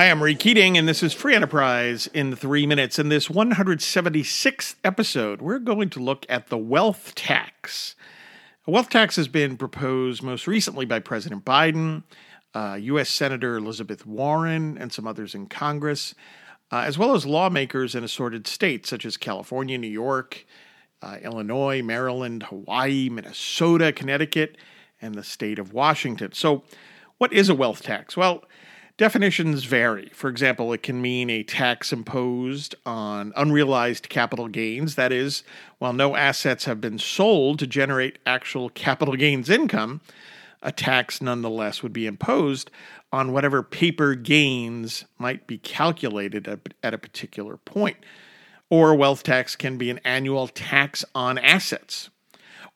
Hi, I'm Ray Keating, and this is Free Enterprise in three minutes. In this 176th episode, we're going to look at the wealth tax. A wealth tax has been proposed most recently by President Biden, uh, U.S. Senator Elizabeth Warren, and some others in Congress, uh, as well as lawmakers in assorted states such as California, New York, uh, Illinois, Maryland, Hawaii, Minnesota, Connecticut, and the state of Washington. So, what is a wealth tax? Well, Definitions vary. For example, it can mean a tax imposed on unrealized capital gains. That is, while no assets have been sold to generate actual capital gains income, a tax nonetheless would be imposed on whatever paper gains might be calculated at a particular point. Or a wealth tax can be an annual tax on assets.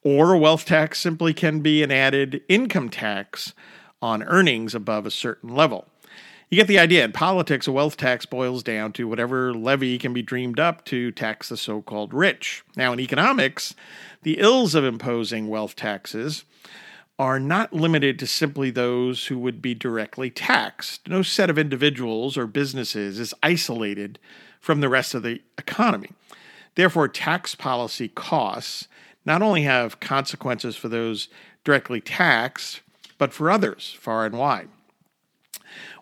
Or a wealth tax simply can be an added income tax on earnings above a certain level. You get the idea. In politics, a wealth tax boils down to whatever levy can be dreamed up to tax the so called rich. Now, in economics, the ills of imposing wealth taxes are not limited to simply those who would be directly taxed. No set of individuals or businesses is isolated from the rest of the economy. Therefore, tax policy costs not only have consequences for those directly taxed, but for others far and wide.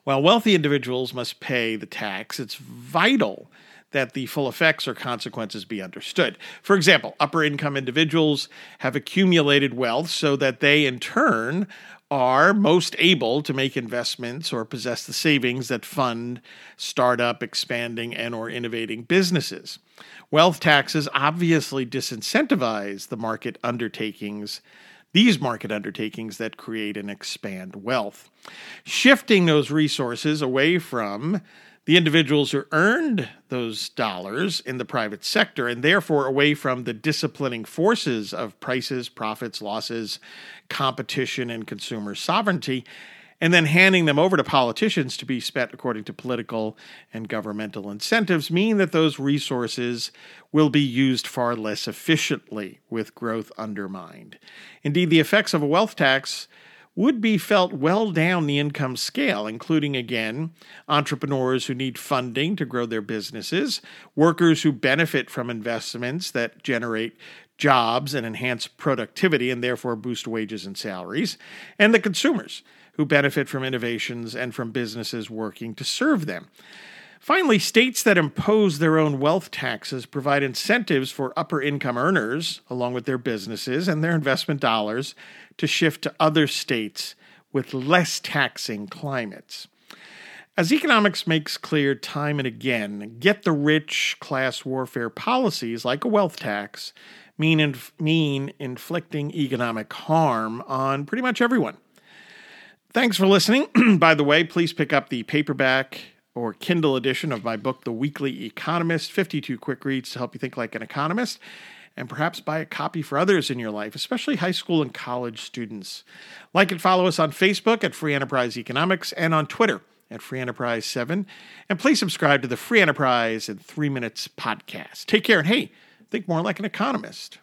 While wealthy individuals must pay the tax, it's vital that the full effects or consequences be understood. For example, upper income individuals have accumulated wealth so that they, in turn, are most able to make investments or possess the savings that fund startup, expanding, and or innovating businesses. Wealth taxes obviously disincentivize the market undertakings these market undertakings that create and expand wealth. Shifting those resources away from the individuals who earned those dollars in the private sector and therefore away from the disciplining forces of prices, profits, losses, competition, and consumer sovereignty and then handing them over to politicians to be spent according to political and governmental incentives mean that those resources will be used far less efficiently with growth undermined. Indeed, the effects of a wealth tax would be felt well down the income scale, including again entrepreneurs who need funding to grow their businesses, workers who benefit from investments that generate jobs and enhance productivity and therefore boost wages and salaries, and the consumers who benefit from innovations and from businesses working to serve them. Finally, states that impose their own wealth taxes provide incentives for upper income earners, along with their businesses and their investment dollars, to shift to other states with less taxing climates. As economics makes clear time and again, get the rich class warfare policies like a wealth tax mean, inf- mean inflicting economic harm on pretty much everyone. Thanks for listening. By the way, please pick up the paperback or Kindle edition of my book, The Weekly Economist 52 Quick Reads to help you think like an economist, and perhaps buy a copy for others in your life, especially high school and college students. Like and follow us on Facebook at Free Enterprise Economics and on Twitter at Free Enterprise 7. And please subscribe to the Free Enterprise in Three Minutes podcast. Take care and hey, think more like an economist.